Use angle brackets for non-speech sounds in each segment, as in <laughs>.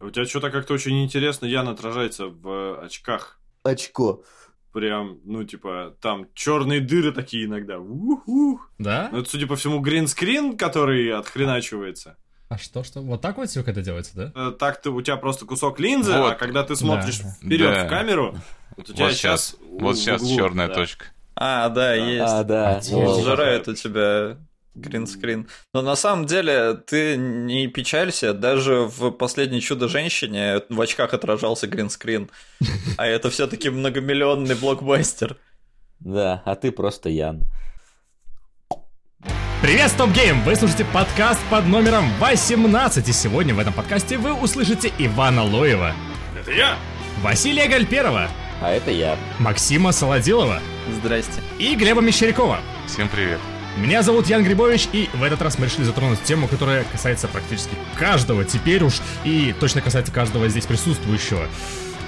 У тебя что-то как-то очень интересно, Ян отражается в очках. Очко. Прям, ну, типа, там черные дыры такие иногда. У-ху. Да? Ну, это, судя по всему, гринскрин, который отхреначивается. А что, что? Вот так вот все это делается, да? Э, Так ты, у тебя просто кусок линзы, Вот. а когда ты смотришь Да. вперед Да. в камеру, вот у тебя Вот сейчас, у- вот сейчас углу, черная да. точка. А, да, есть. А, да. Вот. Вот. Сжирает у тебя гринскрин. Но на самом деле ты не печалься, даже в последней чудо-женщине в очках отражался гринскрин. А это все-таки многомиллионный блокбастер. Да, а ты просто Ян. Привет, Стоп Гейм! Вы слушаете подкаст под номером 18, и сегодня в этом подкасте вы услышите Ивана Лоева, Это я! Василия Гальперова, А это я. Максима Солодилова Здрасте. и Глеба Мещерякова. Всем привет. Меня зовут Ян Грибович, и в этот раз мы решили затронуть тему, которая касается практически каждого теперь уж, и точно касается каждого здесь присутствующего.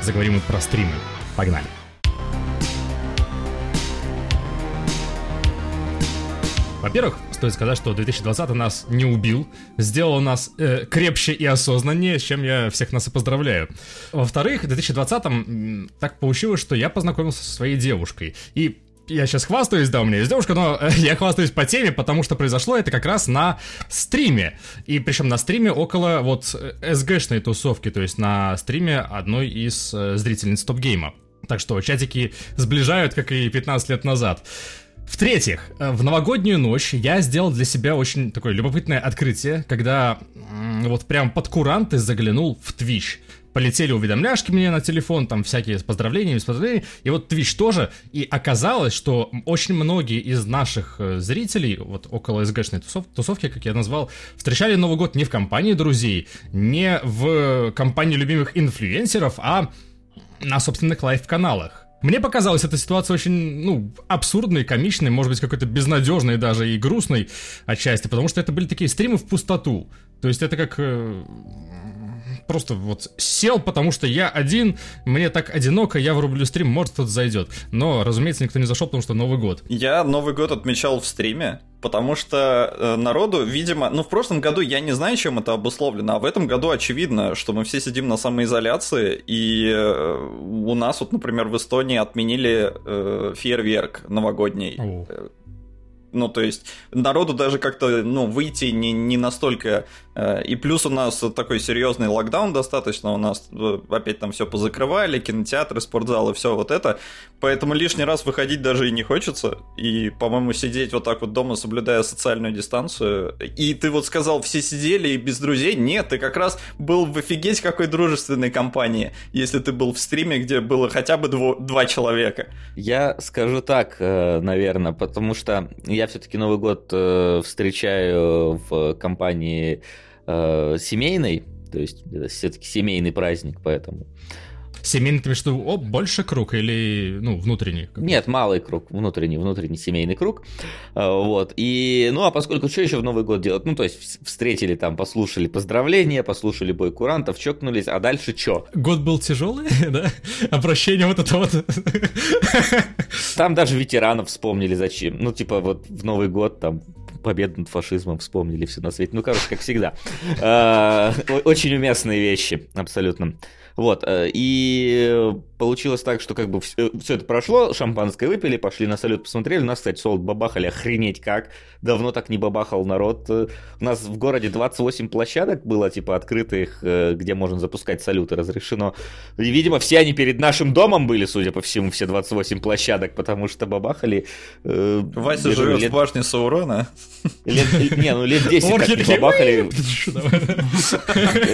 Заговорим мы про стримы. Погнали. Во-первых, стоит сказать, что 2020 нас не убил, сделал нас э, крепче и осознаннее, с чем я всех нас и поздравляю. Во-вторых, в 2020 м, так получилось, что я познакомился со своей девушкой. И я сейчас хвастаюсь, да, у меня есть девушка, но э, <laughs> я хвастаюсь по теме, потому что произошло это как раз на стриме. И причем на стриме около вот э, СГшной тусовки, то есть на стриме одной из э, зрительниц топ-гейма. Так что чатики сближают, как и 15 лет назад. В-третьих, э, в новогоднюю ночь я сделал для себя очень такое любопытное открытие, когда вот прям под куранты заглянул в Twitch. Полетели уведомляшки мне на телефон, там всякие с поздравлениями, с поздравлениями, и вот Twitch тоже. И оказалось, что очень многие из наших э, зрителей, вот около СГшной тусов- тусовки, как я назвал, встречали Новый год не в компании друзей, не в компании любимых инфлюенсеров, а на собственных лайв-каналах. Мне показалась эта ситуация очень, ну, абсурдной, комичной, может быть, какой-то безнадежной даже и грустной отчасти, потому что это были такие стримы в пустоту. То есть это как э, просто вот сел, потому что я один, мне так одиноко, я врублю стрим, может кто-то зайдет. Но, разумеется, никто не зашел, потому что Новый год. Я Новый год отмечал в стриме, потому что э, народу, видимо, ну в прошлом году я не знаю, чем это обусловлено, а в этом году очевидно, что мы все сидим на самоизоляции, и э, у нас вот, например, в Эстонии отменили э, фейерверк новогодний. О. Э, Ну, то есть, народу даже как-то, ну, выйти не, не настолько... э, И плюс у нас такой серьезный локдаун достаточно, у нас э, опять там все позакрывали, кинотеатры, спортзалы, все вот это. Поэтому лишний раз выходить даже и не хочется. И, по-моему, сидеть вот так вот дома, соблюдая социальную дистанцию. И ты вот сказал, все сидели и без друзей. Нет, ты как раз был в офигеть какой дружественной компании, если ты был в стриме, где было хотя бы дво- два человека. Я скажу так, наверное, потому что я все-таки Новый год э, встречаю в компании э, семейной, то есть это все-таки семейный праздник, поэтому. Семейный, ты виду, о, больше круг или, ну, внутренний? Нет, малый круг, внутренний, внутренний семейный круг. А, Вот. И, ну, а поскольку что еще в Новый год делать? Ну, то есть вс- встретили там, послушали поздравления, послушали бой курантов, чокнулись, а дальше что? Год был тяжелый, <laughs> да? Обращение вот это вот. <laughs> Там даже ветеранов вспомнили зачем. Ну, типа, вот в Новый год там победу над фашизмом вспомнили все на свете. Ну, короче, как всегда. А, Очень уместные вещи, абсолютно. Вот, э, и получилось так, что как бы все, это прошло, шампанское выпили, пошли на салют, посмотрели. У нас, кстати, солод бабахали охренеть как. Давно так не бабахал народ. Э, У нас в городе 28 площадок было, типа, открытых, э, где можно запускать салюты, разрешено. И, видимо, все они перед нашим домом были, судя по всему, все 28 площадок, потому что бабахали... э, Вася живет лет- в башне Саурона. лет- не, ну лет 10 Орки так не бабахали.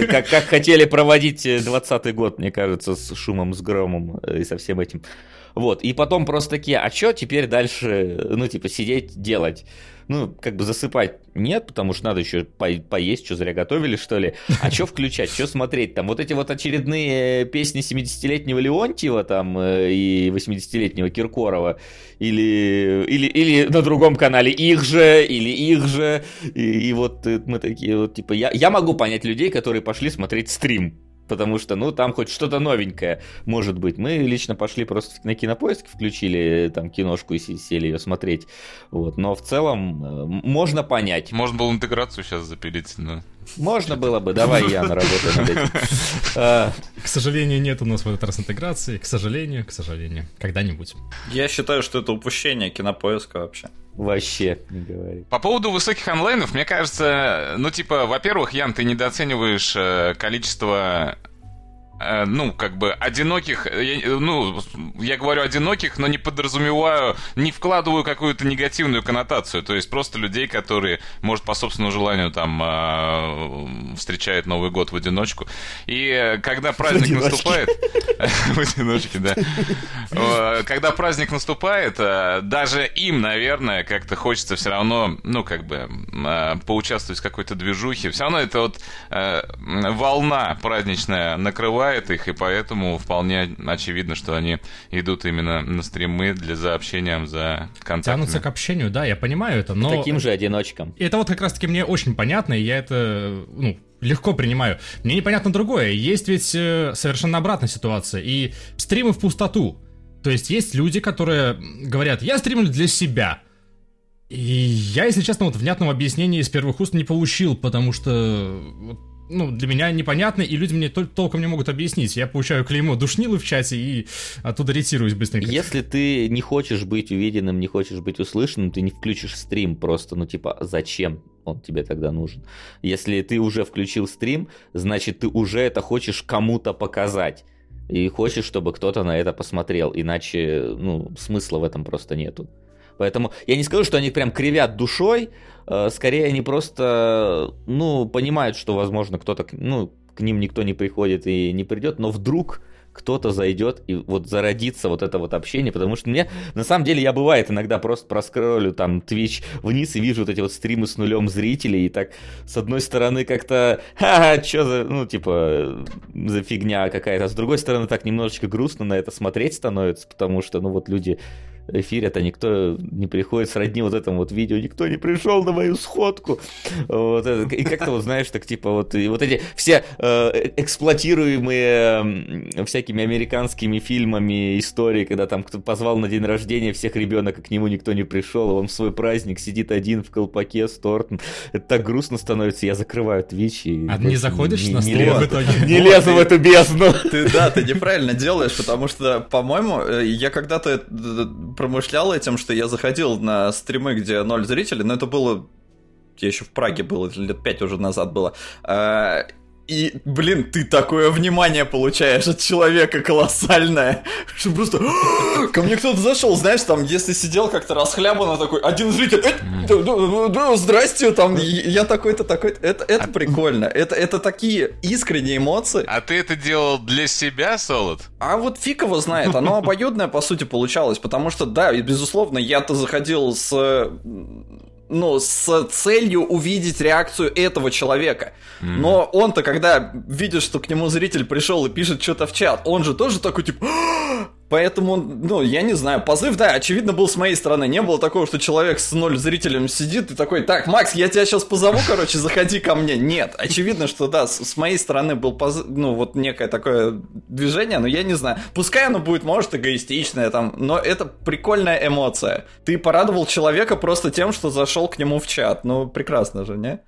Как, как хотели проводить 20 год, мне кажется, с шумом, с громом э, и со всем этим. Вот, и потом просто такие, а что теперь дальше, ну, типа, сидеть, делать? Ну, как бы засыпать нет, потому что надо еще по- поесть, что зря готовили, что ли. А что включать, что смотреть там? Вот эти вот очередные песни 70-летнего Леонтьева там э, и 80-летнего Киркорова или, или, или на другом канале их же, или их же. И, и вот э, мы такие вот, типа, я, я могу понять людей, которые пошли смотреть стрим. Потому что, ну, там хоть что-то новенькое может быть. Мы лично пошли просто на кинопоиск, включили там киношку и сели ее смотреть. Вот. Но в целом э, можно понять. Можно было интеграцию сейчас запилить, но... Можно было бы, давай я наработаю над этим. <laughs> А, К сожалению, нет у нас в этот раз интеграции. К сожалению, к сожалению. Когда-нибудь. Я считаю, что это упущение кинопоиска вообще. Вообще, не говори. По поводу высоких онлайнов, мне кажется, ну, типа, во-первых, Ян, ты недооцениваешь э, количество ну, как бы, одиноких, э, я- ну, я говорю одиноких, но не подразумеваю, не вкладываю какую-то негативную коннотацию, то есть просто людей, которые, может, по собственному желанию там э, встречают Новый год в одиночку. И э, когда праздник наступает... <laughs> В одиночке, да. Э, Когда праздник наступает, э, даже им, наверное, как-то хочется все равно, ну, как бы, э, поучаствовать в какой-то движухе. Все равно это вот э, волна праздничная накрывает их, и поэтому вполне очевидно, что они идут именно на стримы для за общением, за контактами. Тянутся к общению, да, я понимаю это, но... Таким же одиночкам. Это вот как раз-таки мне очень понятно, и я это, ну, легко принимаю. Мне непонятно другое. Есть ведь э, совершенно обратная ситуация. И стримы в пустоту. То есть есть люди, которые говорят, я стримлю для себя. И я, если честно, вот внятного объяснения из первых уст не получил, потому что вот, ну, для меня непонятно, и люди мне тол- толком не могут объяснить. Я получаю клеймо душнилы в чате и оттуда ретируюсь быстренько. Если ты не хочешь быть увиденным, не хочешь быть услышанным, ты не включишь стрим просто, ну типа, зачем он тебе тогда нужен? Если ты уже включил стрим, значит ты уже это хочешь кому-то показать. И хочешь, чтобы кто-то на это посмотрел, иначе, ну, смысла в этом просто нету. Поэтому я не скажу, что они прям кривят душой, э, скорее они просто, ну, понимают, что, возможно, кто-то, ну, к ним никто не приходит и не придет, но вдруг кто-то зайдет и вот зародится вот это вот общение, потому что мне, на самом деле, я бывает иногда просто проскроллю там Twitch вниз и вижу вот эти вот стримы с нулем зрителей, и так, с одной стороны, как-то, ха что за, ну, типа, за фигня какая-то, а с другой стороны, так немножечко грустно на это смотреть становится, потому что, ну, вот люди эфирят, а никто не приходит сродни вот этому вот видео, никто не пришел на мою сходку. Вот это, и как-то вот, знаешь, так типа вот, и вот эти все э, эксплуатируемые всякими американскими фильмами истории, когда там кто позвал на день рождения всех ребенок, а к нему никто не пришел, а он в свой праздник сидит один в колпаке с тортом. Это так грустно становится, я закрываю Twitch и... А не больше заходишь не- на не в итоге? Не лезу в эту бездну. Ты, да, ты неправильно делаешь, потому что, по-моему, э, я когда-то э, промышлял этим, что я заходил на стримы, где ноль зрителей, но это было... Я еще в Праге был, лет пять уже назад было. А, И, блин, ты такое внимание получаешь от человека колоссальное, что просто «А, ко мне кто-то зашел, знаешь, там, если сидел как-то расхлябанно такой, один зритель, «Э, здрасте, там, я такой-то, такой-то, это, это прикольно, это, это такие искренние эмоции. А ты это делал для себя, Солод? А вот фиг его знает, оно обоюдное, по сути, получалось, потому что, да, и, безусловно, я-то заходил с ну, с целью увидеть реакцию этого человека. Но он-то, когда видит, что к нему зритель пришел и пишет что-то в чат, он же тоже такой, типа, «А!» Поэтому, ну, я не знаю, позыв, да, очевидно, был с моей стороны. Не было такого, что человек с ноль зрителем сидит и такой, так, Макс, я тебя сейчас позову, короче, заходи ко мне. Нет, очевидно, что, да, с, с моей стороны был, позыв, ну, вот некое такое движение, но я не знаю. Пускай оно будет, может, эгоистичное там, но это прикольная эмоция. Ты порадовал человека просто тем, что зашел к нему в чат. Ну, прекрасно же, не?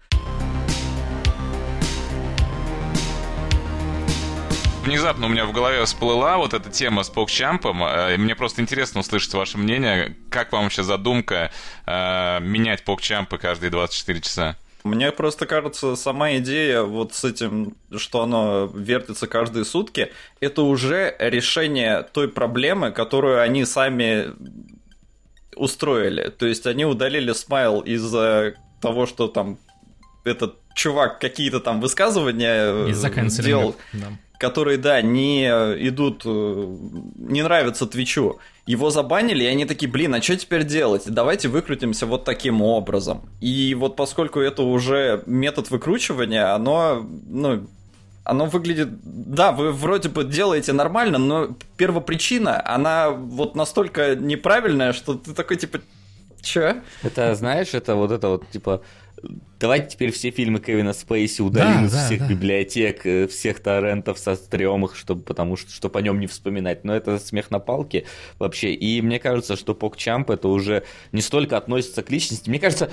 Внезапно у меня в голове всплыла вот эта тема с покчампом. э, Мне просто интересно услышать ваше мнение. Как вам вообще задумка э, менять покчампы каждые 24 часа? Мне просто кажется, сама идея вот с этим, что оно вертится каждые сутки, это уже решение той проблемы, которую они сами устроили. То есть они удалили смайл из-за того, что там этот чувак какие-то там высказывания Из-за э, делал, Да. Которые, да, не идут, э, не нравятся Твичу. Его забанили, и они такие, блин, а что теперь делать? Давайте выкрутимся вот таким образом. И вот поскольку это уже метод выкручивания, оно, ну, оно выглядит... Да, вы вроде бы делаете нормально, но первопричина, она вот настолько неправильная, что ты такой, типа, чё? Это, знаешь, это вот это вот, типа, давайте теперь все фильмы Кевина Спейси удалим Да, из да, всех да. библиотек, э, всех торрентов со стремых, чтобы, потому что, чтобы о нем не вспоминать. Но это смех на палке вообще. И мне кажется, что Покчамп это уже не столько относится к личности. Мне кажется,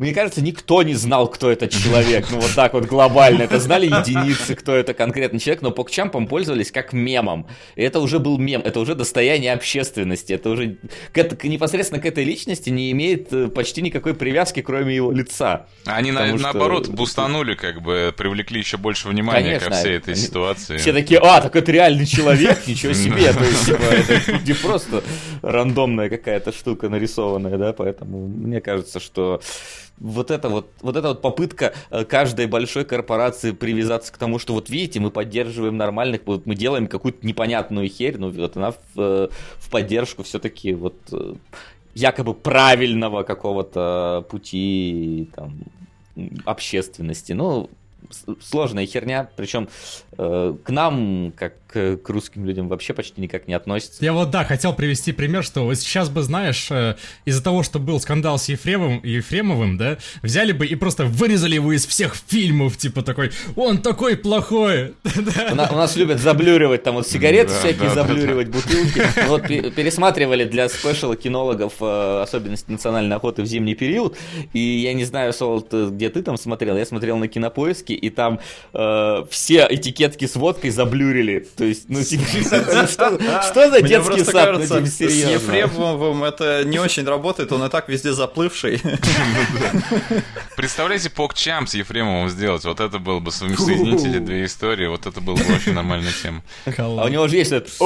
мне кажется, никто не знал, кто этот человек. Ну, вот так вот глобально. Это знали единицы, кто это конкретный человек, но покчампом пользовались как мемом. И это уже был мем, это уже достояние общественности. Это уже к непосредственно к этой личности не имеет э, почти никакой привязки, кроме его лица. Они, на- что- наоборот, бустанули, как бы, привлекли еще больше внимания ко Конечно, всей этой они- ситуации. Все такие, а, так это реальный человек, ничего себе. <laughs> То есть, типа, это не просто рандомная какая-то штука нарисованная, да, поэтому мне кажется, что вот это вот, вот эта вот попытка э, каждой большой корпорации привязаться к тому, что вот видите, мы поддерживаем нормальных, вот мы делаем какую-то непонятную херь, ну вот она в, э, в поддержку все-таки вот э, якобы правильного какого-то пути там общественности. Ну, сложная херня, причем к нам, как к, к русским людям, вообще почти никак не относится. Я вот, да, хотел привести пример, что вот сейчас бы, знаешь, э, из-за того, что был скандал с Ефремовым, Ефремовым, да, взяли бы и просто вырезали его из всех фильмов, типа такой, он такой плохой. <laughs> У, на- у нас любят заблюривать там вот сигареты всякие, заблюривать бутылки. Вот пе- пересматривали для спешала кинологов э, особенности национальной охоты в зимний период. И я не знаю, Солод, э, где ты там смотрел, я смотрел на кинопоиске, и там все этикетки с водкой заблюрили. То есть, ну, типа, <laughs> ну, <laughs> что, за Мне детский просто сад, кажется, типа, с. Ефремовым это не очень работает, он и так везде заплывший. <laughs> Представляете, Покчамп с Ефремовым сделать, вот это было бы соединить эти две истории, вот это было бы очень нормальная тема. А у него же есть этот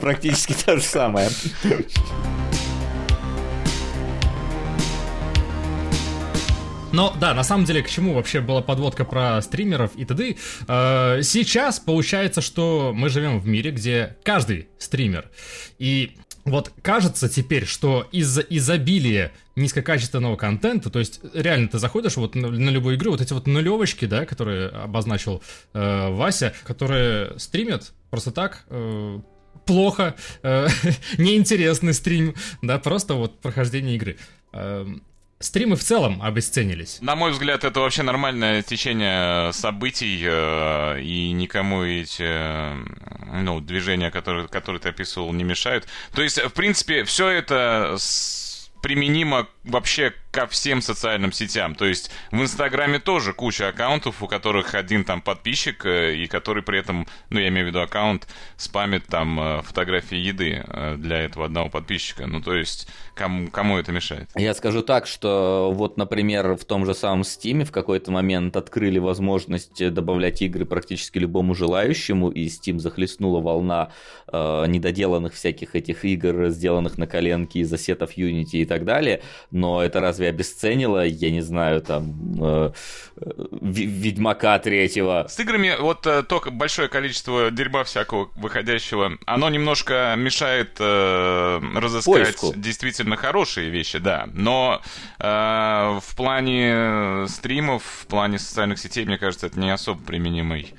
практически то же самое. Но да, на самом деле, к чему вообще была подводка про стримеров и т.д. Э, сейчас получается, что мы живем в мире, где каждый стример. И вот кажется теперь, что из-за изобилия низкокачественного контента, то есть реально ты заходишь вот на, на любую игру, вот эти вот нулевочки, да, которые обозначил э, Вася, которые стримят просто так, э, плохо, э, <laughs> неинтересный стрим, да, просто вот прохождение игры. Эм, Стримы в целом обесценились. На мой взгляд, это вообще нормальное течение событий, э, и никому эти э, ну, движения, которые, которые ты описывал, не мешают. То есть, в принципе, все это применимо вообще ко всем социальным сетям. То есть в Инстаграме тоже куча аккаунтов, у которых один там подписчик, э, и который при этом, ну я имею в виду аккаунт, спамит там э, фотографии еды э, для этого одного подписчика. Ну то есть кому, кому это мешает? Я скажу так, что вот, например, в том же самом Steam в какой-то момент открыли возможность добавлять игры практически любому желающему, и Steam захлестнула волна э, недоделанных всяких этих игр, сделанных на коленке из ассетов Unity и так далее, но это разве обесценило, я не знаю, там, э, э, Ведьмака третьего? С играми вот э, только большое количество дерьма всякого выходящего, оно немножко мешает э, разыскать Поиску. действительно хорошие вещи, да. Но э, в плане стримов, в плане социальных сетей, мне кажется, это не особо применимый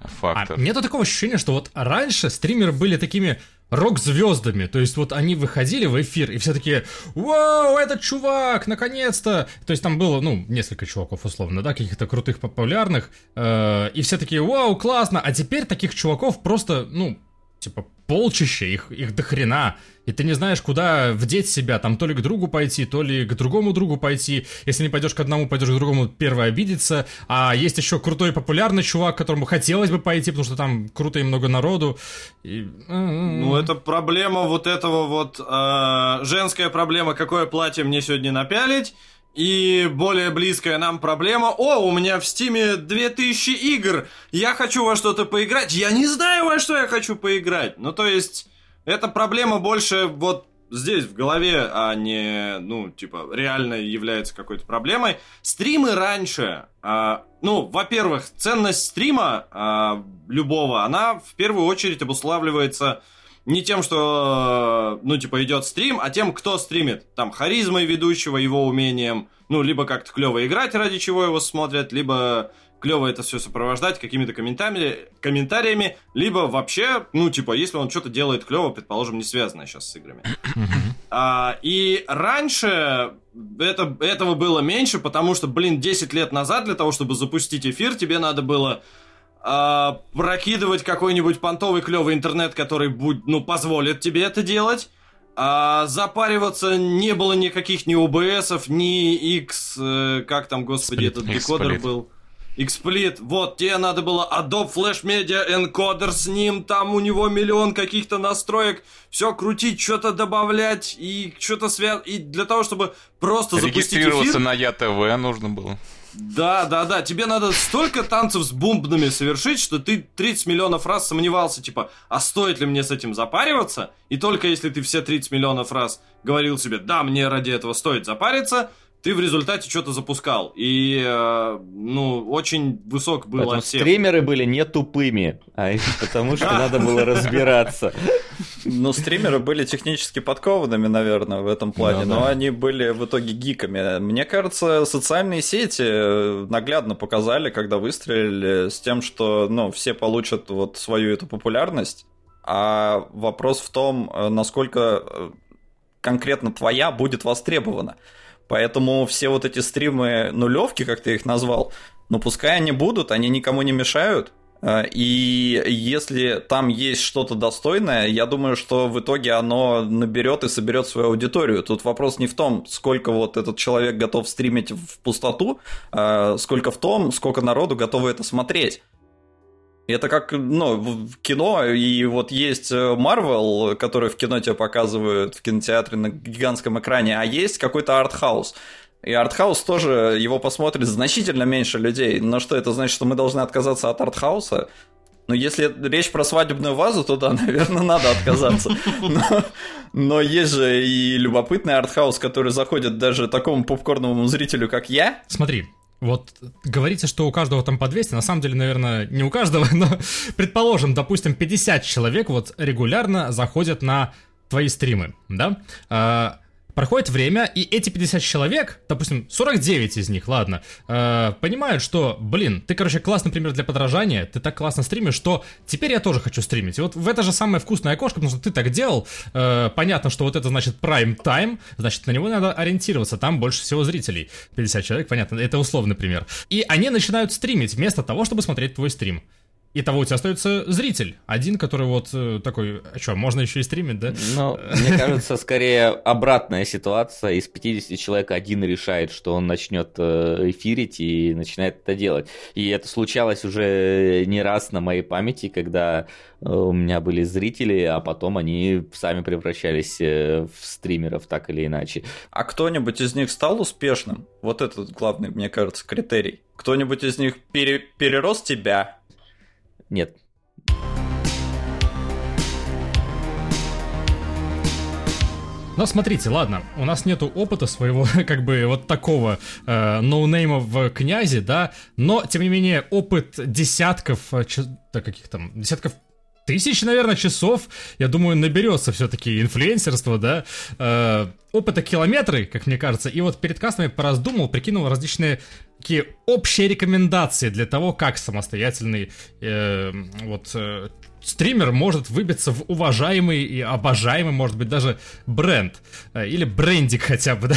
А фактор. нету такого ощущения, что вот раньше стримеры были такими рок-звездами, то есть вот они выходили в эфир, и все такие, вау, этот чувак, наконец-то! То есть там было, ну, несколько чуваков, условно, да, каких-то крутых, популярных, э, и все такие, вау, классно, а теперь таких чуваков просто, ну, типа, полчища, их, их до хрена, и ты не знаешь, куда вдеть себя, там, то ли к другу пойти, то ли к другому другу пойти, если не пойдешь к одному, пойдешь к другому, первый обидится, а есть еще крутой популярный чувак, которому хотелось бы пойти, потому что там круто и много народу, и... Ну, это проблема вот этого вот... э, женская проблема, какое платье мне сегодня напялить. И более близкая нам проблема, о, у меня в стиме 2000 игр, я хочу во что-то поиграть, я не знаю, во что я хочу поиграть. Ну, то есть, эта проблема больше вот здесь, в голове, а не, ну, типа, реально является какой-то проблемой. Стримы раньше, а, ну, во-первых, ценность стрима а, любого, она в первую очередь обуславливается не тем, что, ну, типа, идет стрим, а тем, кто стримит. Там, харизмой ведущего, его умением, ну, либо как-то клево играть, ради чего его смотрят, либо клево это все сопровождать какими-то комментариями, комментариями, либо вообще, ну, типа, если он что-то делает клево, предположим, не связанное сейчас с играми. а, и раньше это, этого было меньше, потому что, блин, 10 лет назад для того, чтобы запустить эфир, тебе надо было а, прокидывать какой-нибудь понтовый клевый интернет, который будь, ну, позволит тебе это делать. А запариваться не было никаких ни ОБСов, ни X, э, как там, господи, Split. этот декодер был. XSplit, вот, тебе надо было Adobe Flash Media Encoder с ним, там у него миллион каких-то настроек, все крутить, что-то добавлять и что-то связать, и для того, чтобы просто запустить эфир... на ЯТВ нужно было. Да, да, да, тебе надо столько танцев с бумбнами совершить, что ты 30 миллионов раз сомневался, типа, а стоит ли мне с этим запариваться? И только если ты все 30 миллионов раз говорил себе, да, мне ради этого стоит запариться, ты в результате что-то запускал. И, э, ну, очень высок был Поэтому отсев. стримеры были не тупыми, а потому что надо было разбираться. Ну, стримеры были технически подкованными, наверное, в этом плане, но они были в итоге гиками. Мне кажется, социальные сети э, наглядно показали, когда выстрелили с тем, что, ну, все получат вот свою эту популярность, а вопрос в том, э, насколько конкретно твоя будет востребована. Поэтому все вот эти стримы нулевки, как ты их назвал, ну пускай они будут, они никому не мешают. А, и если там есть что-то достойное, я думаю, что в итоге оно наберет и соберет свою аудиторию. Тут вопрос не в том, сколько вот этот человек готов стримить в пустоту, а сколько в том, сколько народу готово это смотреть. Это как, ну, кино, и вот есть Марвел, который в кино тебе показывают в кинотеатре на гигантском экране, а есть какой-то артхаус. И артхаус тоже, его посмотрит значительно меньше людей. Но что это значит, что мы должны отказаться от артхауса? Ну, если речь про свадебную вазу, то да, <laughs> наверное, надо отказаться. Но, но есть же и любопытный артхаус, который заходит даже такому попкорновому зрителю, как я. Смотри, вот говорится, что у каждого там по 200, на самом деле, наверное, не у каждого, <laughs> но предположим, допустим, 50 человек вот регулярно заходят на твои стримы, да? Проходит время, и эти 50 человек, допустим, 49 из них, ладно, э, понимают, что, блин, ты, короче, классный пример для подражания, ты так классно стримишь, что теперь я тоже хочу стримить. И вот в это же самое вкусное окошко, потому что ты так делал, э, понятно, что вот это значит prime time, значит, на него надо ориентироваться, там больше всего зрителей. 50 человек, понятно, это условный пример. И они начинают стримить вместо того, чтобы смотреть твой стрим. И того у тебя остается зритель. Один, который вот э, такой, а что, можно еще и стримить, да? Ну, мне кажется, скорее обратная ситуация. Из 50 человек один решает, что он начнет э, эфирить и начинает это делать. И это случалось уже не раз на моей памяти, когда э, у меня были зрители, а потом они сами превращались в стримеров так или иначе. А кто-нибудь из них стал успешным? Вот этот главный, мне кажется, критерий. Кто-нибудь из них пере перерос тебя, нет. Но смотрите, ладно, у нас нету опыта своего, <laughs> как бы, вот такого э, ноунейма в князе, да, но, тем не менее, опыт десятков, э, ч... да каких там, десятков тысяч, наверное, часов, я думаю, наберется все-таки инфлюенсерство, да, э, опыта километры, как мне кажется, и вот перед кастами пораздумал, прикинул различные такие общие рекомендации для того, как самостоятельный э, вот э, стример может выбиться в уважаемый и обожаемый, может быть, даже бренд. Э, или брендик хотя бы, <laughs> да.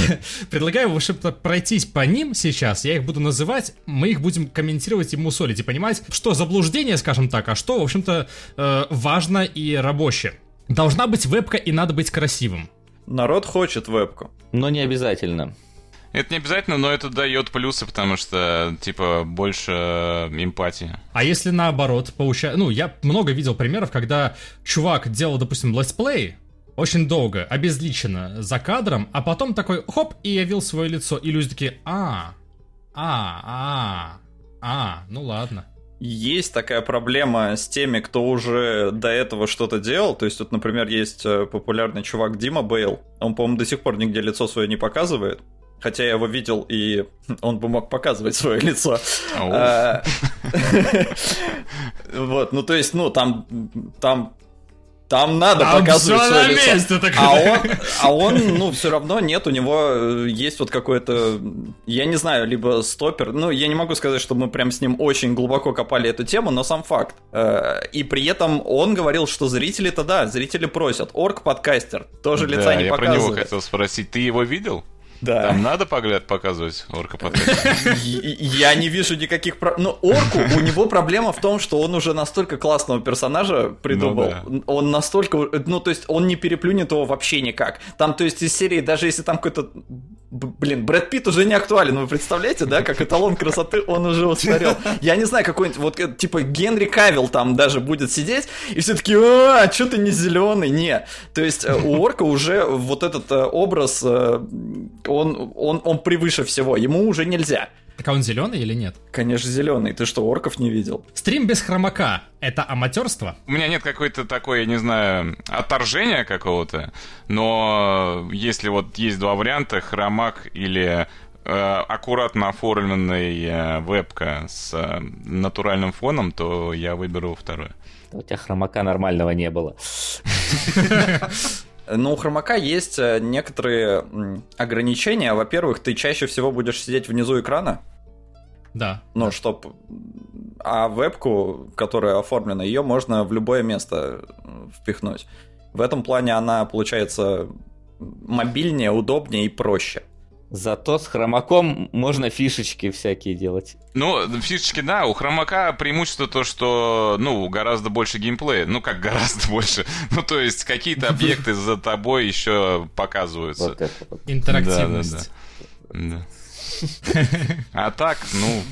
Предлагаю, в общем-то, пройтись по ним сейчас. Я их буду называть, мы их будем комментировать и мусолить, и понимать, что заблуждение, скажем так, а что, в общем-то, э, важно и рабочее. Должна быть вебка и надо быть красивым. Народ хочет вебку. Но не обязательно. Это не обязательно, но это дает плюсы, потому что, типа, больше э, эмпатии. А если наоборот, получается... Ну, я много видел примеров, когда чувак делал, допустим, летсплей, очень долго, обезличенно, за кадром, а потом такой, хоп, и явил свое лицо, и люди такие, а, а, а, а, ну ладно. Есть такая проблема с теми, кто уже до этого что-то делал. То есть, вот, например, есть э, популярный чувак Дима Бейл. Он, по-моему, до сих пор нигде лицо свое не показывает. Хотя я его видел, и <laughs> он бы мог показывать свое лицо. А, <laughs> вот, ну то есть, ну там, там Там надо Там показывать свое на лицо. месте такое. А он, а он, ну, все равно нет, у него э, есть вот какой-то, я не знаю, либо стопер. Ну, я не могу сказать, что мы прям с ним очень глубоко копали эту тему, но сам факт. Э, И при этом он говорил, что зрители-то да, зрители просят. Орк-подкастер, тоже лица Да, не я про него показывает. хотел спросить. Ты его видел? Да. Там надо погляд показывать орка? И- Я не вижу никаких проблем. Но Орку, у него проблема в том, что он уже настолько классного персонажа придумал. Ну Он настолько... Ну, то есть, он не переплюнет его вообще никак. Там, то есть, из серии, даже если там какой-то... Блин, Брэд Питт уже не актуален, вы представляете, да, как эталон красоты он уже устарел. Я не знаю, какой-нибудь, вот, э, типа, Генри Кавилл там даже будет сидеть, и все таки а, что ты не зеленый? Не. То есть, э, у Орка уже вот этот э, образ, он, он, он превыше всего, ему уже нельзя. Так а он зеленый или нет? Конечно, зеленый. Ты что, орков не видел? Стрим без хромака — это аматерство? У меня нет какой-то такой, я не знаю, отторжения какого-то, но если вот есть два варианта, хромак или э, аккуратно оформленная вебка с э, натуральным фоном, то я выберу второе. У тебя хромака нормального не было. <laughs> Но у хромака есть э, некоторые ограничения. Во-первых, ты чаще всего будешь сидеть внизу экрана, Да. ну, чтоб... А вебку, которая оформлена, ее можно в любое место э, впихнуть. В этом плане она получается мобильнее, удобнее и проще. Зато с хромаком можно фишечки всякие делать. Ну, фишечки, да, у хромака преимущество то, что, ну, гораздо больше геймплея. Ну, как гораздо <laughs> больше. Ну, то есть, какие-то объекты за тобой еще показываются. Вот это вот. Интерактивность. Да. А так, ну,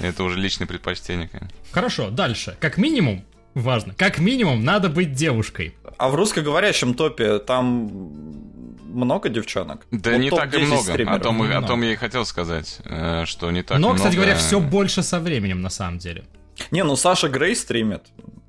это уже личное предпочтение, конечно. Хорошо, дальше. Как минимум, важно, как минимум надо быть девушкой. А в русскоговорящем топе там много девчонок? Да Вот не так и топ-10 много. О стримеров. том, о Много. том я и хотел сказать, э, что не так Но, много. кстати говоря, все больше со временем, на самом деле. Не, ну Саша Грей стримит.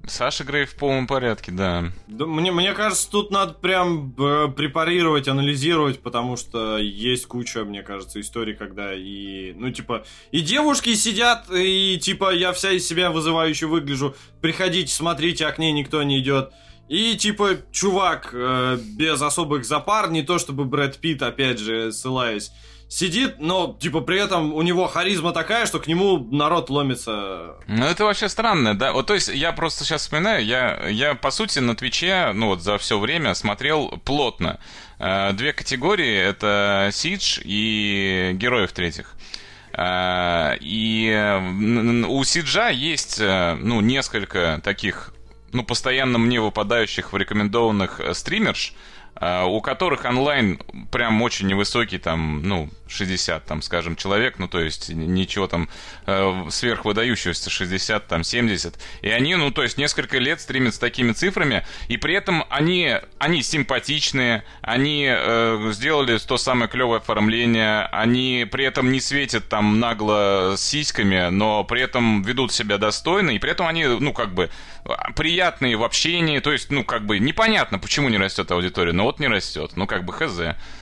Саша Грей в полном порядке, да. Да, мне, мне кажется, тут надо прям э, препарировать, анализировать, потому что есть куча, мне кажется, историй, когда и, ну, типа, и девушки сидят, и, типа, я вся из себя вызывающе выгляжу, приходите, смотрите, а к ней никто не идет. И, типа, чувак э, без особых запар, не то чтобы Брэд Питт, опять же, ссылаясь, сидит, но, типа, при этом у него харизма такая, что к нему народ ломится. Ну, это вообще странно, да. Вот, то есть, я просто сейчас вспоминаю, я, я по сути, на Твиче, ну, вот за все время смотрел плотно. Э, Две категории, это Сидж и Героев третьих. Э, И э, у Сиджа есть, ну, несколько таких, ну, постоянно мне выпадающих в рекомендованных э, стримерш, э, у которых онлайн прям очень невысокий, там, ну, 60, там, скажем, человек, ну, то есть ничего там э, сверхвыдающегося, 60, там, 70. И они, ну, то есть несколько лет стримят с такими цифрами, и при этом они, они симпатичные, они э, сделали то самое клевое оформление, они при этом не светят там нагло сиськами, но при этом ведут себя достойно, и при этом они, ну, как бы, приятные в общении, то есть, ну, как бы, непонятно, почему не растет аудитория, но вот не растет, ну, как бы, хз.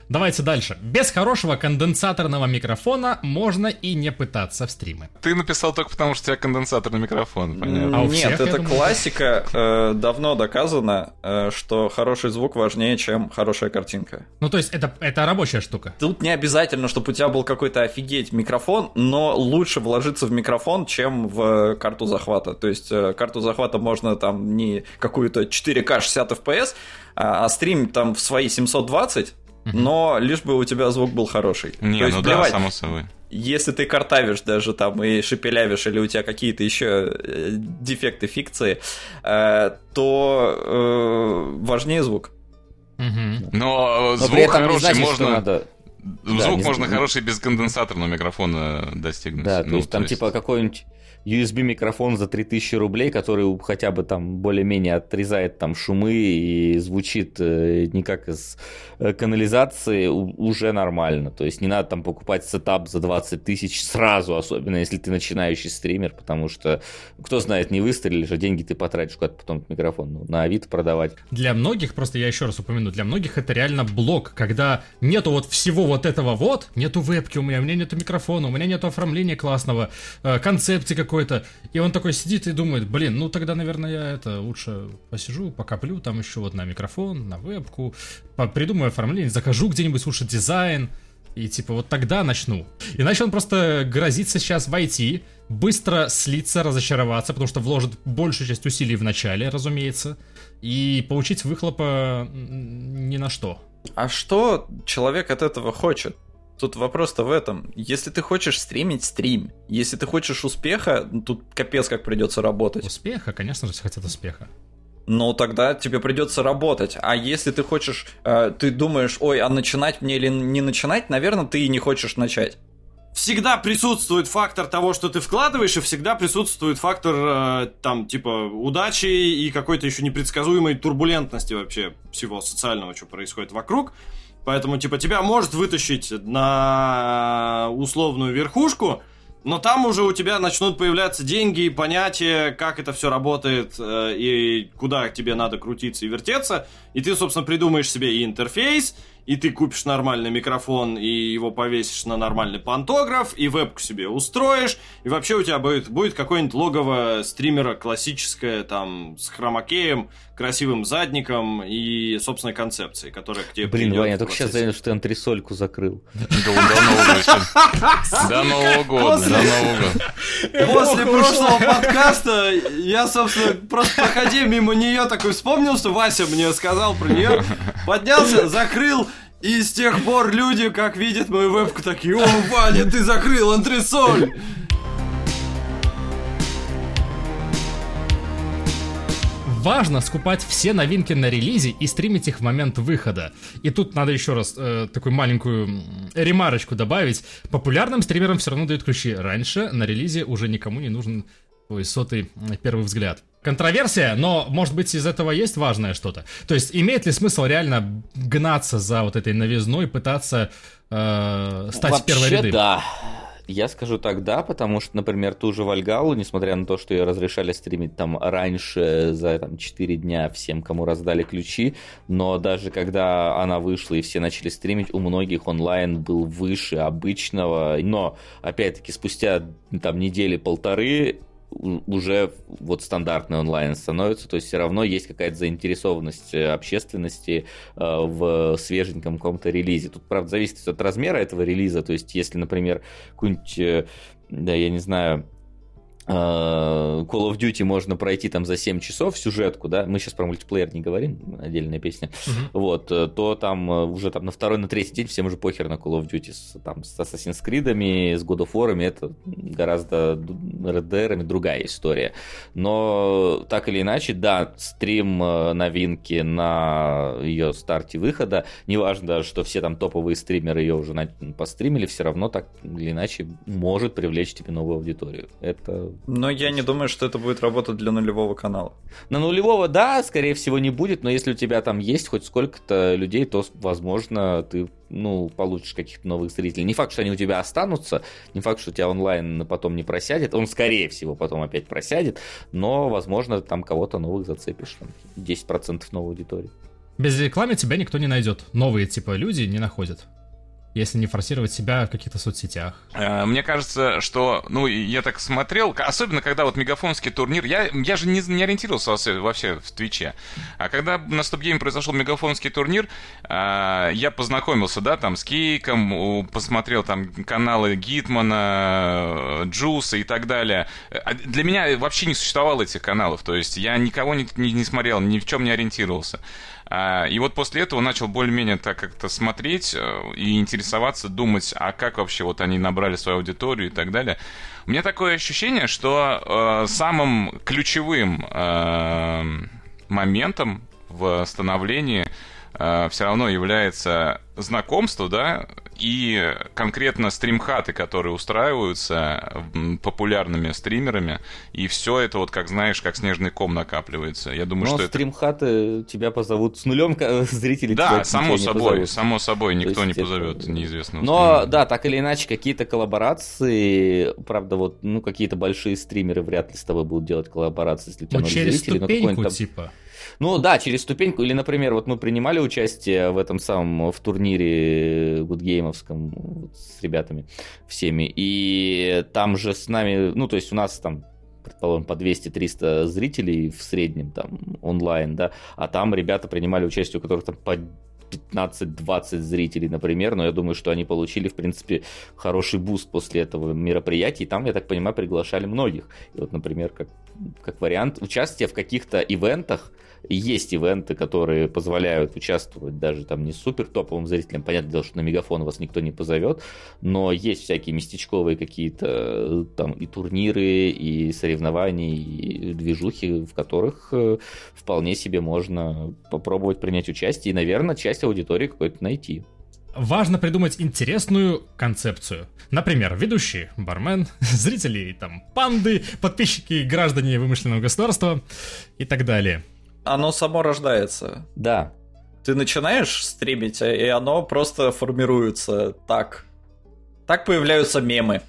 Давайте дальше. Без хорошего конденсаторного микрофона можно и не пытаться в стримы. Ты написал только потому, что у тебя конденсаторный микрофон, понятно. А у Нет, всех, это думаю. классика. э, давно доказано, э, что хороший звук важнее, чем хорошая картинка. Ну, то есть это, это рабочая штука. Тут не обязательно, чтобы у тебя был какой-то офигеть микрофон, но лучше вложиться в микрофон, чем в карту захвата. То есть э, карту захвата можно там не какую-то 4К 60 FPS, а, а стрим там в свои 720, но лишь бы у тебя звук был хороший. Не, То есть ну да, плевать, само собой. если ты картавишь даже там и шепелявишь, или у тебя какие-то еще э, дефекты фикции, э, то э, важнее звук. Но Но звук хороший значит, можно... надо... Звук Да, можно не- хороший без конденсаторного микрофона достигнуть. Да, то Ну, есть там типа какой-нибудь USB микрофон за 3000 рублей, который хотя бы там более-менее отрезает там шумы и звучит э, не как из э, канализации, уже нормально. То есть не надо там покупать сетап за 20 тысяч сразу, особенно если ты начинающий стример, потому что, кто знает, не выстрелишь, а деньги ты потратишь куда-то потом микрофон ну, на Авито продавать. Для многих, просто я еще раз упомяну, для многих это реально блок, когда нету вот всего вот этого вот, нету вебки у меня, у меня нету микрофона, у меня нету оформления классного, э, концепции какой какой-то, и он такой сидит и думает, блин, ну тогда, наверное, я это лучше посижу, покоплю там еще вот на микрофон, на вебку, придумаю оформление, закажу где-нибудь лучше дизайн, и типа вот тогда начну. Иначе он просто грозится сейчас войти, быстро слиться, разочароваться, потому что вложит большую часть усилий в начале, разумеется, и получить выхлопа ни на что. А что человек от этого хочет? Тут вопрос-то в этом. Если ты хочешь стримить, стрим. Если ты хочешь успеха, ну, тут капец как придется работать. Успеха, конечно же, все хотят успеха. Ну, тогда тебе придется работать. А если ты хочешь, э, ты думаешь, ой, а начинать мне или не начинать, наверное, ты и не хочешь начать. Всегда присутствует фактор того, что ты вкладываешь, и всегда присутствует фактор, э, там, типа, удачи и какой-то еще непредсказуемой турбулентности вообще всего социального, что происходит вокруг. Поэтому, типа, тебя может вытащить на условную верхушку, но там уже у тебя начнут появляться деньги и понятия, как это все работает э, и куда тебе надо крутиться и вертеться. И ты, собственно, придумаешь себе и интерфейс, и ты купишь нормальный микрофон и его повесишь на нормальный пантограф, и вебку себе устроишь, и вообще у тебя будет, будет какое-нибудь логово стримера классическое, там, с хромакеем, красивым задником и собственной концепцией, которая к тебе Блин, Ваня, я только сейчас заметил, что ты антресольку закрыл. До Нового года, до Нового года. После прошлого подкаста я, собственно, просто проходя мимо нее такой вспомнил, что Вася мне сказал про нее, поднялся, закрыл, и с тех пор люди, как видят мою вебку, такие, о, Ваня, ты закрыл антресоль! важно скупать все новинки на релизе и стримить их в момент выхода. И тут надо еще раз э, такую маленькую ремарочку добавить. Популярным стримерам все равно дают ключи. Раньше на релизе уже никому не нужен твой сотый первый взгляд. Контроверсия, но, может быть, из этого есть важное что-то. То есть, имеет ли смысл реально гнаться за вот этой новизной, пытаться э, стать Вообще, первой ряды? да. Я скажу так, да, потому что, например, ту же Вальгалу, несмотря на то, что ее разрешали стримить там раньше, за там, 4 дня всем, кому раздали ключи, но даже когда она вышла и все начали стримить, у многих онлайн был выше обычного, но, опять-таки, спустя там недели-полторы уже вот стандартный онлайн становится, то есть все равно есть какая-то заинтересованность э, общественности э, в свеженьком каком-то релизе. Тут, правда, зависит от размера этого релиза, то есть если, например, какой-нибудь, э, да, я не знаю, Call of Duty можно пройти там за 7 часов сюжетку, да, мы сейчас про мультиплеер не говорим, отдельная песня, uh-huh. вот, то там уже там на второй, на третий день всем уже похер на Call of Duty, с, там, с Assassin's Creed, с God of War, это гораздо Red Dead другая история, но так или иначе, да, стрим новинки на ее старте выхода, неважно даже, что все там топовые стримеры ее уже постримили, все равно так или иначе может привлечь тебе новую аудиторию, это но я не думаю, что это будет работать для нулевого канала. На нулевого, да, скорее всего, не будет, но если у тебя там есть хоть сколько-то людей, то, возможно, ты ну, получишь каких-то новых зрителей. Не факт, что они у тебя останутся, не факт, что у тебя онлайн потом не просядет. Он, скорее всего, потом опять просядет, но, возможно, там кого-то новых зацепишь. Там, 10% новой аудитории. Без рекламы тебя никто не найдет. Новые, типа, люди не находят если не форсировать себя в каких-то соцсетях. Э, мне кажется, что, ну, я так смотрел, особенно когда вот мегафонский турнир, я, я же не, не ориентировался вообще, в Твиче, а когда на StopGame произошел мегафонский турнир, э, я познакомился, да, там, с Кейком, посмотрел там каналы Гитмана, Джуса и так далее. А для меня вообще не существовало этих каналов, то есть я никого не, не, не смотрел, ни в чем не ориентировался. А, и вот после этого начал более-менее так как-то смотреть э, и интересоваться, думать, а как вообще вот они набрали свою аудиторию и так далее. У меня такое ощущение, что э, самым ключевым э, моментом в становлении все равно является знакомство, да, и конкретно стримхаты, которые устраиваются популярными стримерами, и все это вот, как знаешь, как снежный ком накапливается. Я думаю, Но что стримхаты это... тебя позовут с нулем <laughs> зрителей. Да, само собой, само собой, никто не позовет это... неизвестного Но, стримера. да, так или иначе, какие-то коллаборации, правда, вот, ну, какие-то большие стримеры вряд ли с тобой будут делать коллаборации, если у тебя ну, через зрителей, ступеньку, типа. Ну да, через ступеньку. Или, например, вот мы принимали участие в этом самом в турнире гудгеймовском вот, с ребятами всеми. И там же с нами, ну, то есть у нас там предположим, по 200-300 зрителей в среднем там онлайн, да, а там ребята принимали участие, у которых там по 15-20 зрителей, например, но я думаю, что они получили, в принципе, хороший буст после этого мероприятия, и там, я так понимаю, приглашали многих. И вот, например, как, как вариант участия в каких-то ивентах, есть ивенты, которые позволяют участвовать даже там не супер топовым зрителям. Понятное дело, что на мегафон вас никто не позовет, но есть всякие местечковые какие-то э, там и турниры, и соревнования, и движухи, в которых э, вполне себе можно попробовать принять участие и, наверное, часть аудитории какой-то найти. Важно придумать интересную концепцию. Например, ведущий, бармен, <laughs> зрители, там, панды, подписчики, граждане вымышленного государства и так далее оно само рождается. Да. Ты начинаешь стримить, и оно просто формируется так. Так появляются мемы.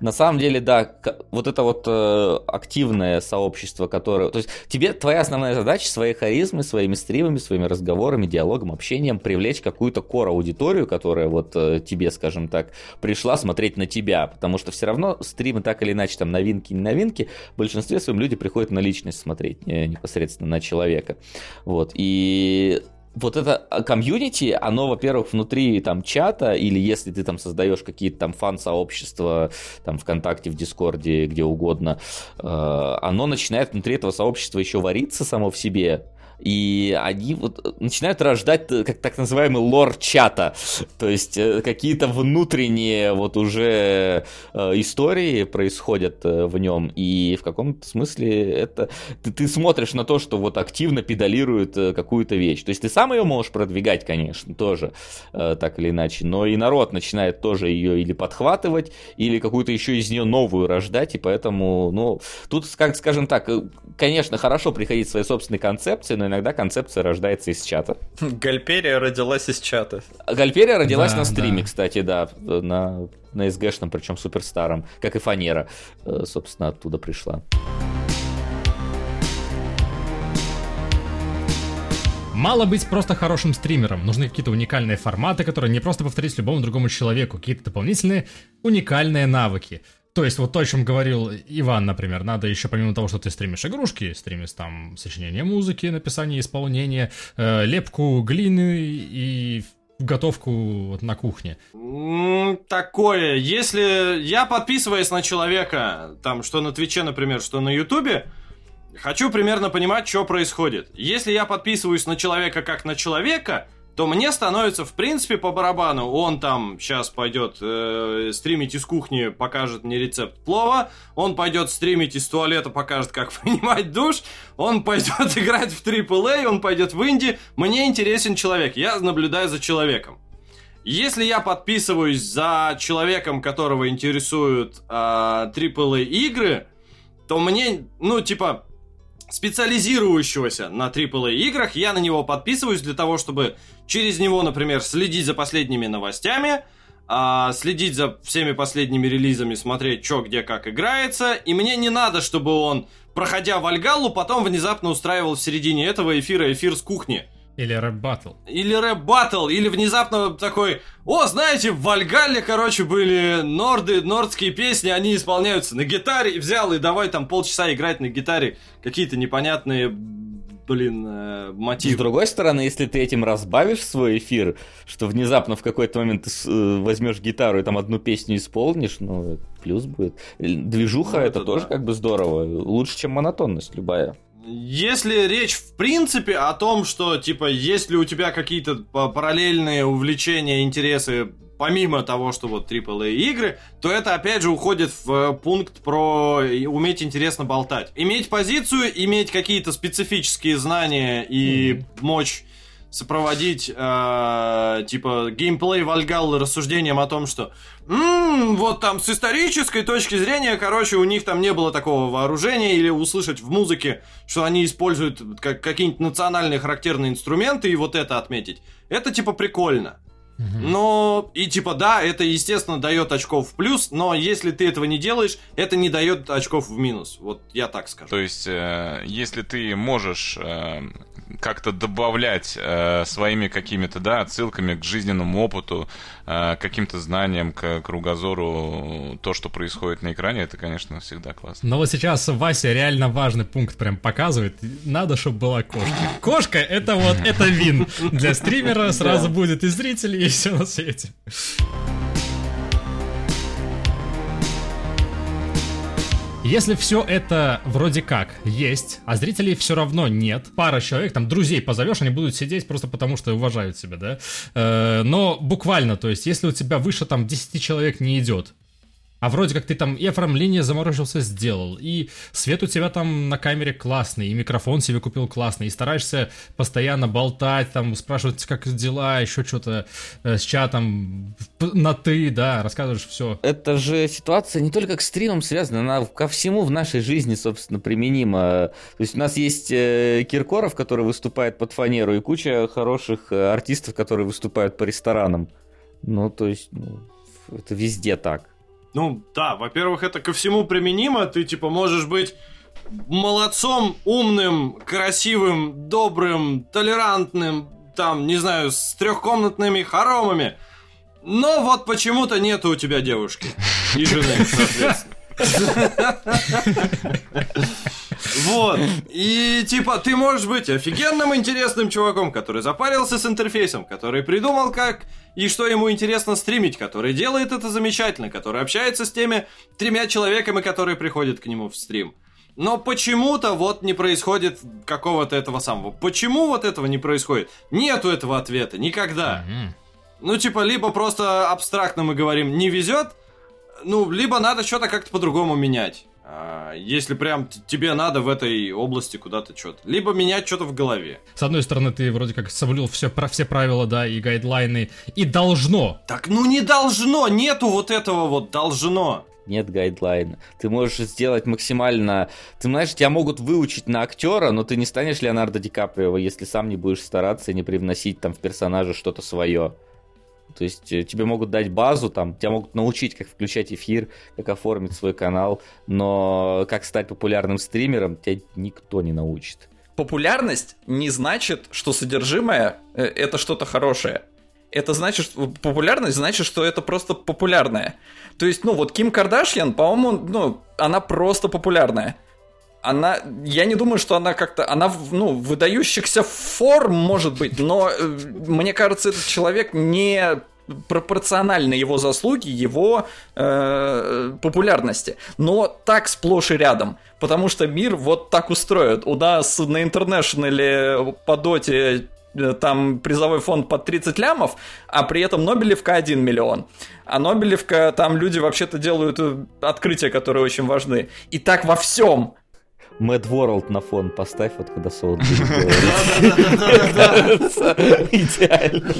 На самом деле, да, вот это вот э, активное сообщество, которое... То есть тебе твоя основная задача своей харизмой, своими стримами, своими разговорами, диалогом, общением привлечь какую-то кор-аудиторию, которая вот э, тебе, скажем так, пришла смотреть на тебя, потому что все равно стримы так или иначе, там новинки, не новинки, в большинстве своем люди приходят на личность смотреть, не, непосредственно на человека. Вот, и вот это а, комьюнити, оно, во-первых, внутри там чата, или если ты там создаешь какие-то там фан-сообщества, там ВКонтакте, в Дискорде, где угодно, э, оно начинает внутри этого сообщества еще вариться само в себе, и они вот начинают рождать э, как так называемый лор чата, то есть э, какие-то внутренние вот уже э, истории происходят в нем, и в каком-то смысле это ты, ты смотришь на то, что вот активно педалирует какую-то вещь, то есть ты сам ее можешь продвигать, конечно, тоже так или иначе, но и народ начинает тоже ее или подхватывать, или какую-то еще из нее новую рождать, и поэтому, ну, тут, как скажем так, конечно, хорошо приходить к своей собственной концепции, но иногда концепция рождается из чата. Гальперия родилась из чата. Гальперия родилась да, на стриме, да. кстати, да, на, на SG-шном, причем суперстаром, как и Фанера, э, собственно, оттуда пришла. Мало быть просто хорошим стримером, нужны какие-то уникальные форматы, которые не просто повторить любому другому человеку, какие-то дополнительные уникальные навыки. То есть вот то, о чем говорил Иван, например, надо еще помимо того, что ты стримишь игрушки, стримишь там сочинение музыки, написание, исполнение, э, лепку глины и готовку вот на кухне. Такое, если я подписываясь на человека, там, что на Твиче, например, что на Ютубе, хочу примерно понимать, что происходит. Если я подписываюсь на человека как на человека, то мне становится, в принципе, по барабану. Он там сейчас пойдет э, стримить из кухни, покажет мне рецепт плова. Он пойдет стримить из туалета, покажет, как <laughs> принимать душ. Он пойдет <laughs> играть в AAA, он пойдет в инди. Мне интересен человек, я наблюдаю за человеком. Если я подписываюсь за человеком, которого интересуют э, AAA игры, то мне, ну, типа, специализирующегося на AAA играх, я на него подписываюсь для того, чтобы через него, например, следить за последними новостями, а, следить за всеми последними релизами, смотреть, что где как играется, и мне не надо, чтобы он, проходя Вальгаллу, потом внезапно устраивал в середине этого эфира эфир с кухни. Или рэп-баттл. Или рэп-баттл, или внезапно такой, о, знаете, в Вальгалле, короче, были норды, нордские песни, они исполняются на гитаре, и взял, и давай там полчаса играть на гитаре какие-то непонятные блин, э, мотив. С другой стороны, если ты этим разбавишь свой эфир, что внезапно в какой-то момент ты э, возьмешь гитару и там одну песню исполнишь, ну, плюс будет. Движуха ну, это, это тоже да. как бы здорово. Лучше, чем монотонность любая. Если речь в принципе о том, что типа есть ли у тебя какие-то параллельные увлечения, интересы помимо того, что вот AAA игры, то это опять же уходит в э, пункт про уметь интересно болтать. Иметь позицию, иметь какие-то специфические знания и mm. мочь сопроводить э, типа геймплей Вальгаллы рассуждением о том, что м-м, вот там с исторической точки зрения, короче, у них там не было такого вооружения, или услышать в музыке, что они используют как, какие-нибудь национальные характерные инструменты, и вот это отметить. Это типа прикольно. Но и типа да, это естественно дает очков в плюс, но если ты этого не делаешь, это не дает очков в минус. Вот я так скажу. То есть, э, если ты можешь э, как-то добавлять э, своими какими-то, да, отсылками к жизненному опыту, э, каким-то знаниям, к кругозору то, что происходит на экране, это, конечно, всегда классно. Но вот сейчас Вася реально важный пункт прям показывает. Надо, чтобы была кошка. Кошка — это вот, это вин. Для стримера сразу будет и зрители, и все на свете. Если все это вроде как есть, а зрителей все равно нет, пара человек, там, друзей позовешь, они будут сидеть просто потому, что уважают себя, да? Э, но буквально, то есть, если у тебя выше там 10 человек не идет, а вроде как ты там и оформление заморочился сделал, и свет у тебя там на камере классный, и микрофон себе купил классный, и стараешься постоянно болтать, там спрашивать, как дела, еще что-то э, с чатом, на ты, да, рассказываешь все. Это же ситуация не только к стримам связана, она ко всему в нашей жизни, собственно, применима. То есть у нас есть э, Киркоров, который выступает под фанеру, и куча хороших э, артистов, которые выступают по ресторанам. Ну, то есть, ну, это везде так. Ну, да, во-первых, это ко всему применимо. Ты, типа, можешь быть молодцом, умным, красивым, добрым, толерантным, там, не знаю, с трехкомнатными хоромами. Но вот почему-то нету у тебя девушки и жены, соответственно. Вот. И типа ты можешь быть офигенным интересным чуваком, который запарился с интерфейсом, который придумал как и что ему интересно стримить, который делает это замечательно, который общается с теми тремя человеками, которые приходят к нему в стрим. Но почему-то вот не происходит какого-то этого самого. Почему вот этого не происходит? Нету этого ответа никогда. Ну, типа, либо просто абстрактно мы говорим «не везет», ну, либо надо что-то как-то по-другому менять. А, если прям тебе надо в этой области куда-то что-то. Либо менять что-то в голове. С одной стороны, ты вроде как соблюл все, про все правила, да, и гайдлайны, и должно. Так ну не должно, нету вот этого вот должно. Нет гайдлайна. Ты можешь сделать максимально... Ты знаешь, тебя могут выучить на актера, но ты не станешь Леонардо Ди Каприо, если сам не будешь стараться и не привносить там в персонажа что-то свое. То есть э, тебе могут дать базу, там, тебя могут научить, как включать эфир, как оформить свой канал, но как стать популярным стримером, тебя никто не научит. Популярность не значит, что содержимое э, это что-то хорошее. Это значит, популярность значит, что это просто популярное. То есть, ну вот Ким Кардашьян, по-моему, ну, она просто популярная она, я не думаю, что она как-то, она, ну, выдающихся форм, может быть, но э, мне кажется, этот человек не пропорционально его заслуги, его э, популярности. Но так сплошь и рядом. Потому что мир вот так устроен. У нас на интернешнале по доте э, там призовой фонд под 30 лямов, а при этом Нобелевка 1 миллион. А Нобелевка, там люди вообще-то делают э, открытия, которые очень важны. И так во всем. Mad World на фон поставь, вот когда Солод <laughs> <laughs> Идеально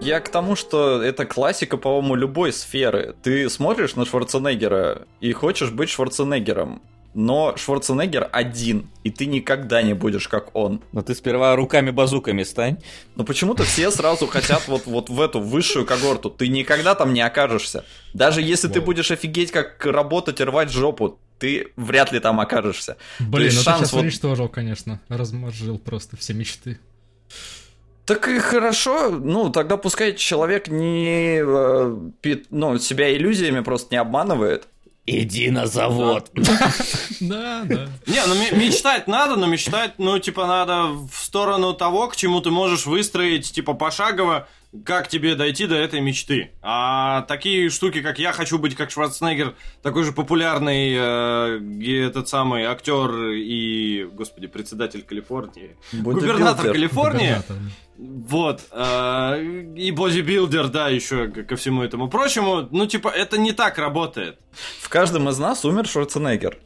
Я к тому, что это классика, по-моему, любой сферы. Ты смотришь на Шварценеггера и хочешь быть Шварценеггером но Шварценеггер один, и ты никогда не будешь как он. Но ты сперва руками-базуками стань. Но почему-то все сразу хотят вот, вот в эту высшую когорту. Ты никогда там не окажешься. Даже если ты будешь офигеть, как работать и рвать жопу, ты вряд ли там окажешься. Блин, ну шанс ты сейчас вот... уничтожил, конечно. Разморжил просто все мечты. Так и хорошо, ну тогда пускай человек не э, ну, себя иллюзиями просто не обманывает. Иди на завод. Да, да. <laughs> Не, ну мечтать надо, но мечтать, ну, типа, надо в сторону того, к чему ты можешь выстроить, типа, пошагово, как тебе дойти до этой мечты. А такие штуки, как я хочу быть как Шварценеггер, такой же популярный э, этот самый актер и, господи, председатель Калифорнии, губернатор Калифорнии. Губернатор. Вот. Э, и бодибилдер, да, еще ко всему этому прочему. Ну, типа, это не так работает. В каждом из нас умер Шварценеггер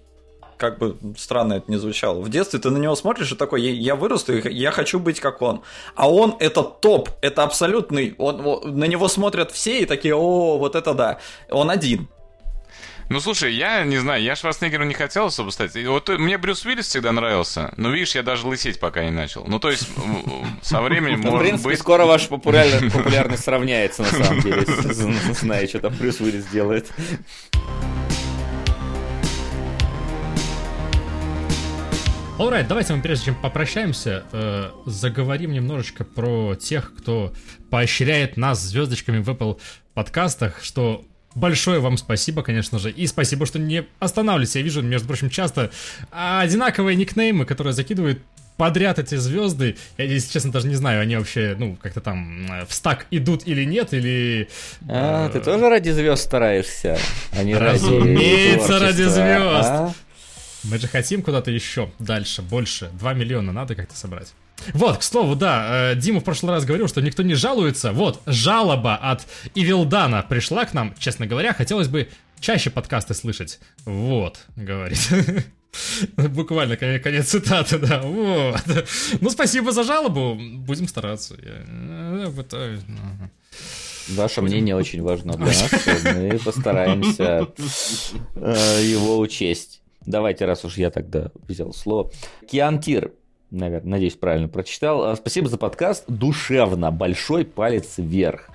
как бы странно это не звучало. В детстве ты на него смотришь и такой, я, я вырасту, я хочу быть как он. А он это топ, это абсолютный, он, он, на него смотрят все и такие, о, вот это да. Он один. Ну, слушай, я не знаю, я Шварценеггеру не хотел особо стать. Вот мне Брюс Уиллис всегда нравился, но, видишь, я даже лысеть пока не начал. Ну, то есть, со временем может быть... В принципе, скоро ваша <laughs> популярность сравняется, на самом деле, зная, что там Брюс Уиллис делает. Alright, давайте мы прежде чем попрощаемся, э, заговорим немножечко про тех, кто поощряет нас звездочками в Apple подкастах, что Большое вам спасибо, конечно же, и спасибо, что не останавливаетесь. Я вижу, между прочим, часто одинаковые никнеймы, которые закидывают подряд эти звезды. Я, если честно, даже не знаю, они вообще, ну, как-то там э, в стак идут или нет, или... А, ты тоже ради звезд стараешься, а не ради Разумеется, ради звезд. а? Мы же хотим куда-то еще, дальше, больше. 2 миллиона надо как-то собрать. Вот, к слову, да, э, Дима в прошлый раз говорил, что никто не жалуется. Вот, жалоба от Ивилдана пришла к нам. Честно говоря, хотелось бы чаще подкасты слышать. Вот, говорит. <laughs> Буквально конец, цитаты, да. Вот. Ну, спасибо за жалобу. Будем стараться. Я э, пытаюсь. ну. Ваше мнение очень важно для нас, мы постараемся э, его учесть. Давайте, раз уж я тогда взял слово. Киантир, наверное, надеюсь, правильно прочитал. А, Спасибо за подкаст. Душевно. Большой палец вверх.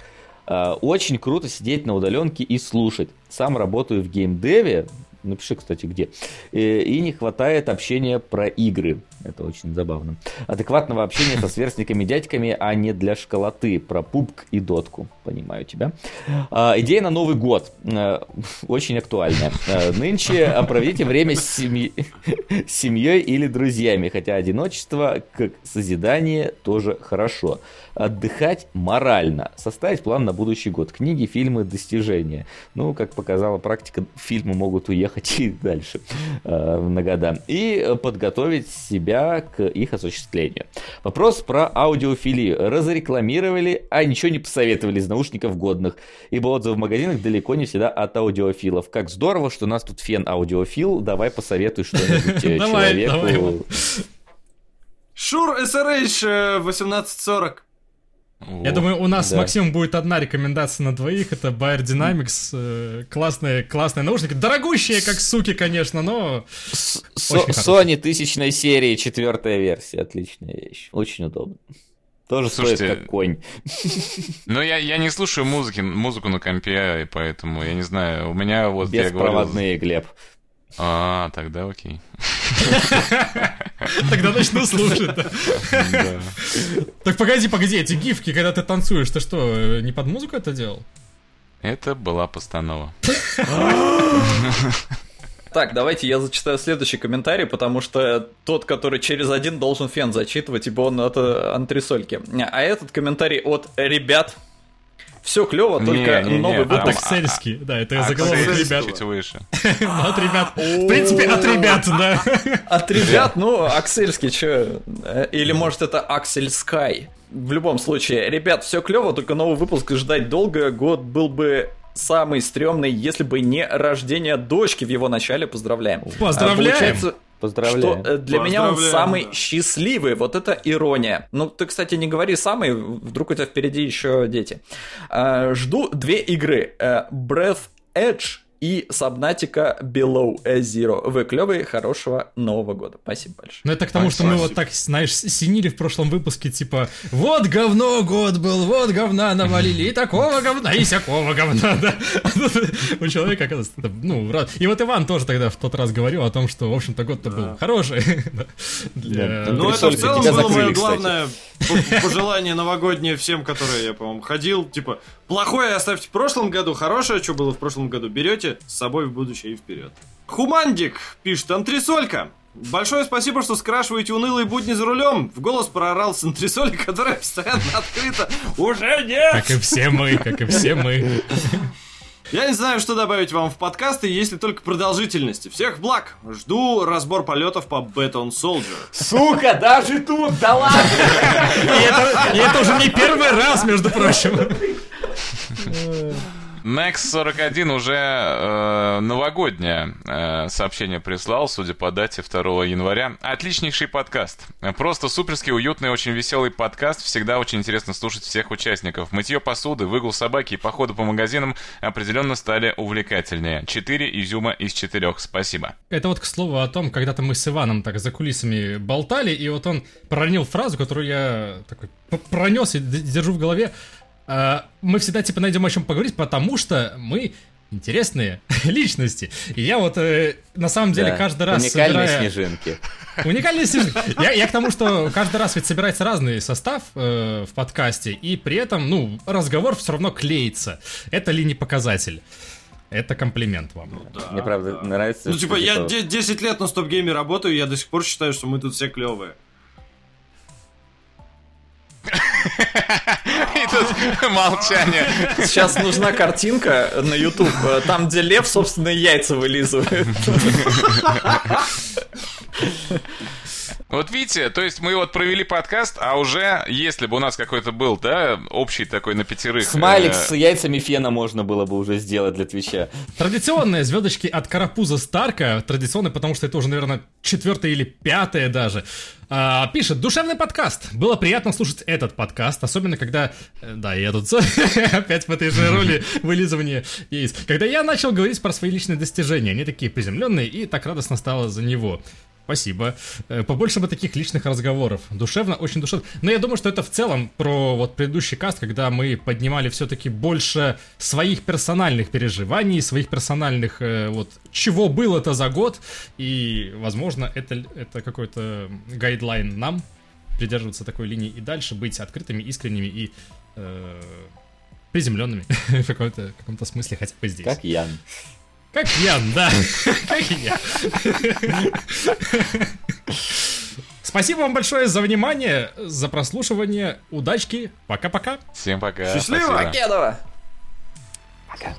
А, Очень круто сидеть на удаленке и слушать. Сам работаю в геймдеве. Напиши, кстати, где. Э, И не хватает общения про игры. Это очень забавно. Адекватного общения со сверстниками и дядьками, а не для школоты. Про пупк и дотку. Понимаю тебя. А, Идея на Новый год. Э, <laughs> Очень актуальная. Э, Нынче проведите время с семьей, <laughs> с семьей или друзьями. Хотя одиночество, как созидание, тоже хорошо. Отдыхать морально. Составить план на будущий год. Книги, фильмы, достижения. Ну, как показала практика, фильмы могут уехать <laughs> и дальше э, на года. И подготовить себя к их осуществлению. Вопрос про аудиофилию. Разрекламировали, а ничего не посоветовали из наушников годных. Ибо отзывы в магазинах далеко не всегда от аудиофилов. Как здорово, что у нас тут фен аудиофил. Давай посоветуй что-нибудь э, <laughs> человеку. Шур SRH э, 1840. Я думаю, у нас Да. Максимом будет одна рекомендация на двоих. Это Bayer Dynamics. э, Классные, классные наушники. Дорогущие, как суки, конечно, но... С- Очень Со- хорошо. Sony тысячной серии, четвертая версия. Отличная вещь. Очень удобно. Тоже Слушайте, стоит как конь. Ну, я, я не слушаю музыки, музыку на компе, и поэтому я не знаю. У меня вот, я говорю... Беспроводные, Глеб. А, тогда окей. <laughs> Тогда начну слушать. Так погоди, погоди, эти гифки, когда ты танцуешь, ты что, не под музыку это делал? Это была постанова. <laughs> Так, давайте я зачитаю следующий комментарий, потому что тот, который через один должен фен зачитывать, ибо он от э, антресольки. А этот комментарий от ребят. Все клево, только Не-не-не, новый там- выпуск. Аксельский, да, это А, заголовок ребят. Чуть выше. <laughs> От ребят. В принципе, от ребят, да. <laughs> От ребят, ну, Аксельский, что? Или может это Аксель Скай? В любом случае, ребят, все клево, только новый выпуск ждать долго. Год был бы самый стрёмный, если бы не рождение дочки в его начале. Поздравляем. Поздравляем. А получается, Поздравляю. Что э, для меня он Поздравляем, самый да. счастливый. Вот это ирония. Ну, ты, кстати, не говори самый, вдруг у тебя впереди еще дети. А, жду две игры. Э, Breath Edge и Subnautica Below Zero. Вы клевые, хорошего Нового года. Спасибо большое. Ну это к тому, что мы вот так, знаешь, синили в прошлом выпуске, типа, вот говно год был, вот говна навалили, и такого говна, и всякого говна, <laughs> да. У человека, оказывается, ну, рад. И вот Иван тоже тогда в тот раз говорил о том, что, в общем-то, год-то был хороший. <laughs> Ну, это в целом было мое главное пожелание новогоднее всем, которые я, по-моему, ходил. Типа, плохое оставьте в прошлом году, хорошее, что было в прошлом году, берете с собой в будущее и вперед. Хумандик пишет, антресолька. Большое спасибо, что скрашиваете унылые будни за рулем. В голос проорал с антресоли, которая постоянно открыта. Уже нет! Как и все мы, как и все мы. Я не знаю, что добавить вам в подкасты, если только продолжительности. Всех благ! Жду разбор полетов по Baton Soldier. Сука, даже тут, да ладно! И это, и это уже не первый раз, между прочим. <laughs> Next 41 уже э, новогоднее э, сообщение прислал, судя по дате 2 января. Отличнейший подкаст. Просто суперский, уютный, очень веселый подкаст. Всегда очень интересно слушать всех участников. Мытье посуды, выгул собаки и походы по магазинам определенно стали увлекательнее. Четыре изюма из четырех. Спасибо. Это вот к слову о том, когда-то мы с Иваном так за кулисами болтали, и вот он проронил фразу, которую я такой пронес и держу в голове. А, Мы всегда типа найдем о чем поговорить, потому что мы интересные <laughs> личности. И я вот э, на самом деле Да. каждый раз Уникальные собирая- снежинки. <laughs> Уникальные снежинки. Я, я к тому, что каждый раз ведь собирается разный состав э, в подкасте, и при этом, ну, разговор все равно клеится. Это ли не показатель? Это комплимент вам. Мне правда нравится. Ну, типа, я де- 10 лет на стоп-гейме работаю, я до сих пор считаю, что мы тут все клевые. <laughs> <laughs> Молчание. Сейчас нужна картинка на YouTube, э, там, где лев собственные яйца вылизывает. <laughs> Вот видите, то есть мы вот провели подкаст, а уже, если бы у нас какой-то был, да, общий такой на пятерых... Смайлик э, с яйцами фена можно было бы уже сделать для Твича. Традиционные звездочки от Карапуза Старка, традиционные, потому что это уже, наверное, четвертое или пятое даже, а, пишет, душевный подкаст. Было приятно слушать этот подкаст, особенно когда... э, Да, я тут <laughs> опять в этой же роли вылизывания яиц. Когда я начал говорить про свои личные достижения, они такие приземленные, и так радостно стало за него. Спасибо. Э, Побольше бы таких личных разговоров. Душевно, очень душевно. Но я думаю, что это в целом про вот предыдущий каст, когда мы поднимали все-таки больше своих персональных переживаний, своих персональных э, вот чего было-то за год. И, возможно, это, это какой-то гайдлайн нам придерживаться такой линии и дальше быть открытыми, искренними и э, приземленными <laughs> в каком-то, каком-то смысле хотя бы здесь. Как Ян. Как Ян, да. <laughs> Как я. Спасибо вам большое за внимание, за прослушивание. Удачки. Пока-пока. Всем пока. Счастливо! спасибо. Покедова! Пока.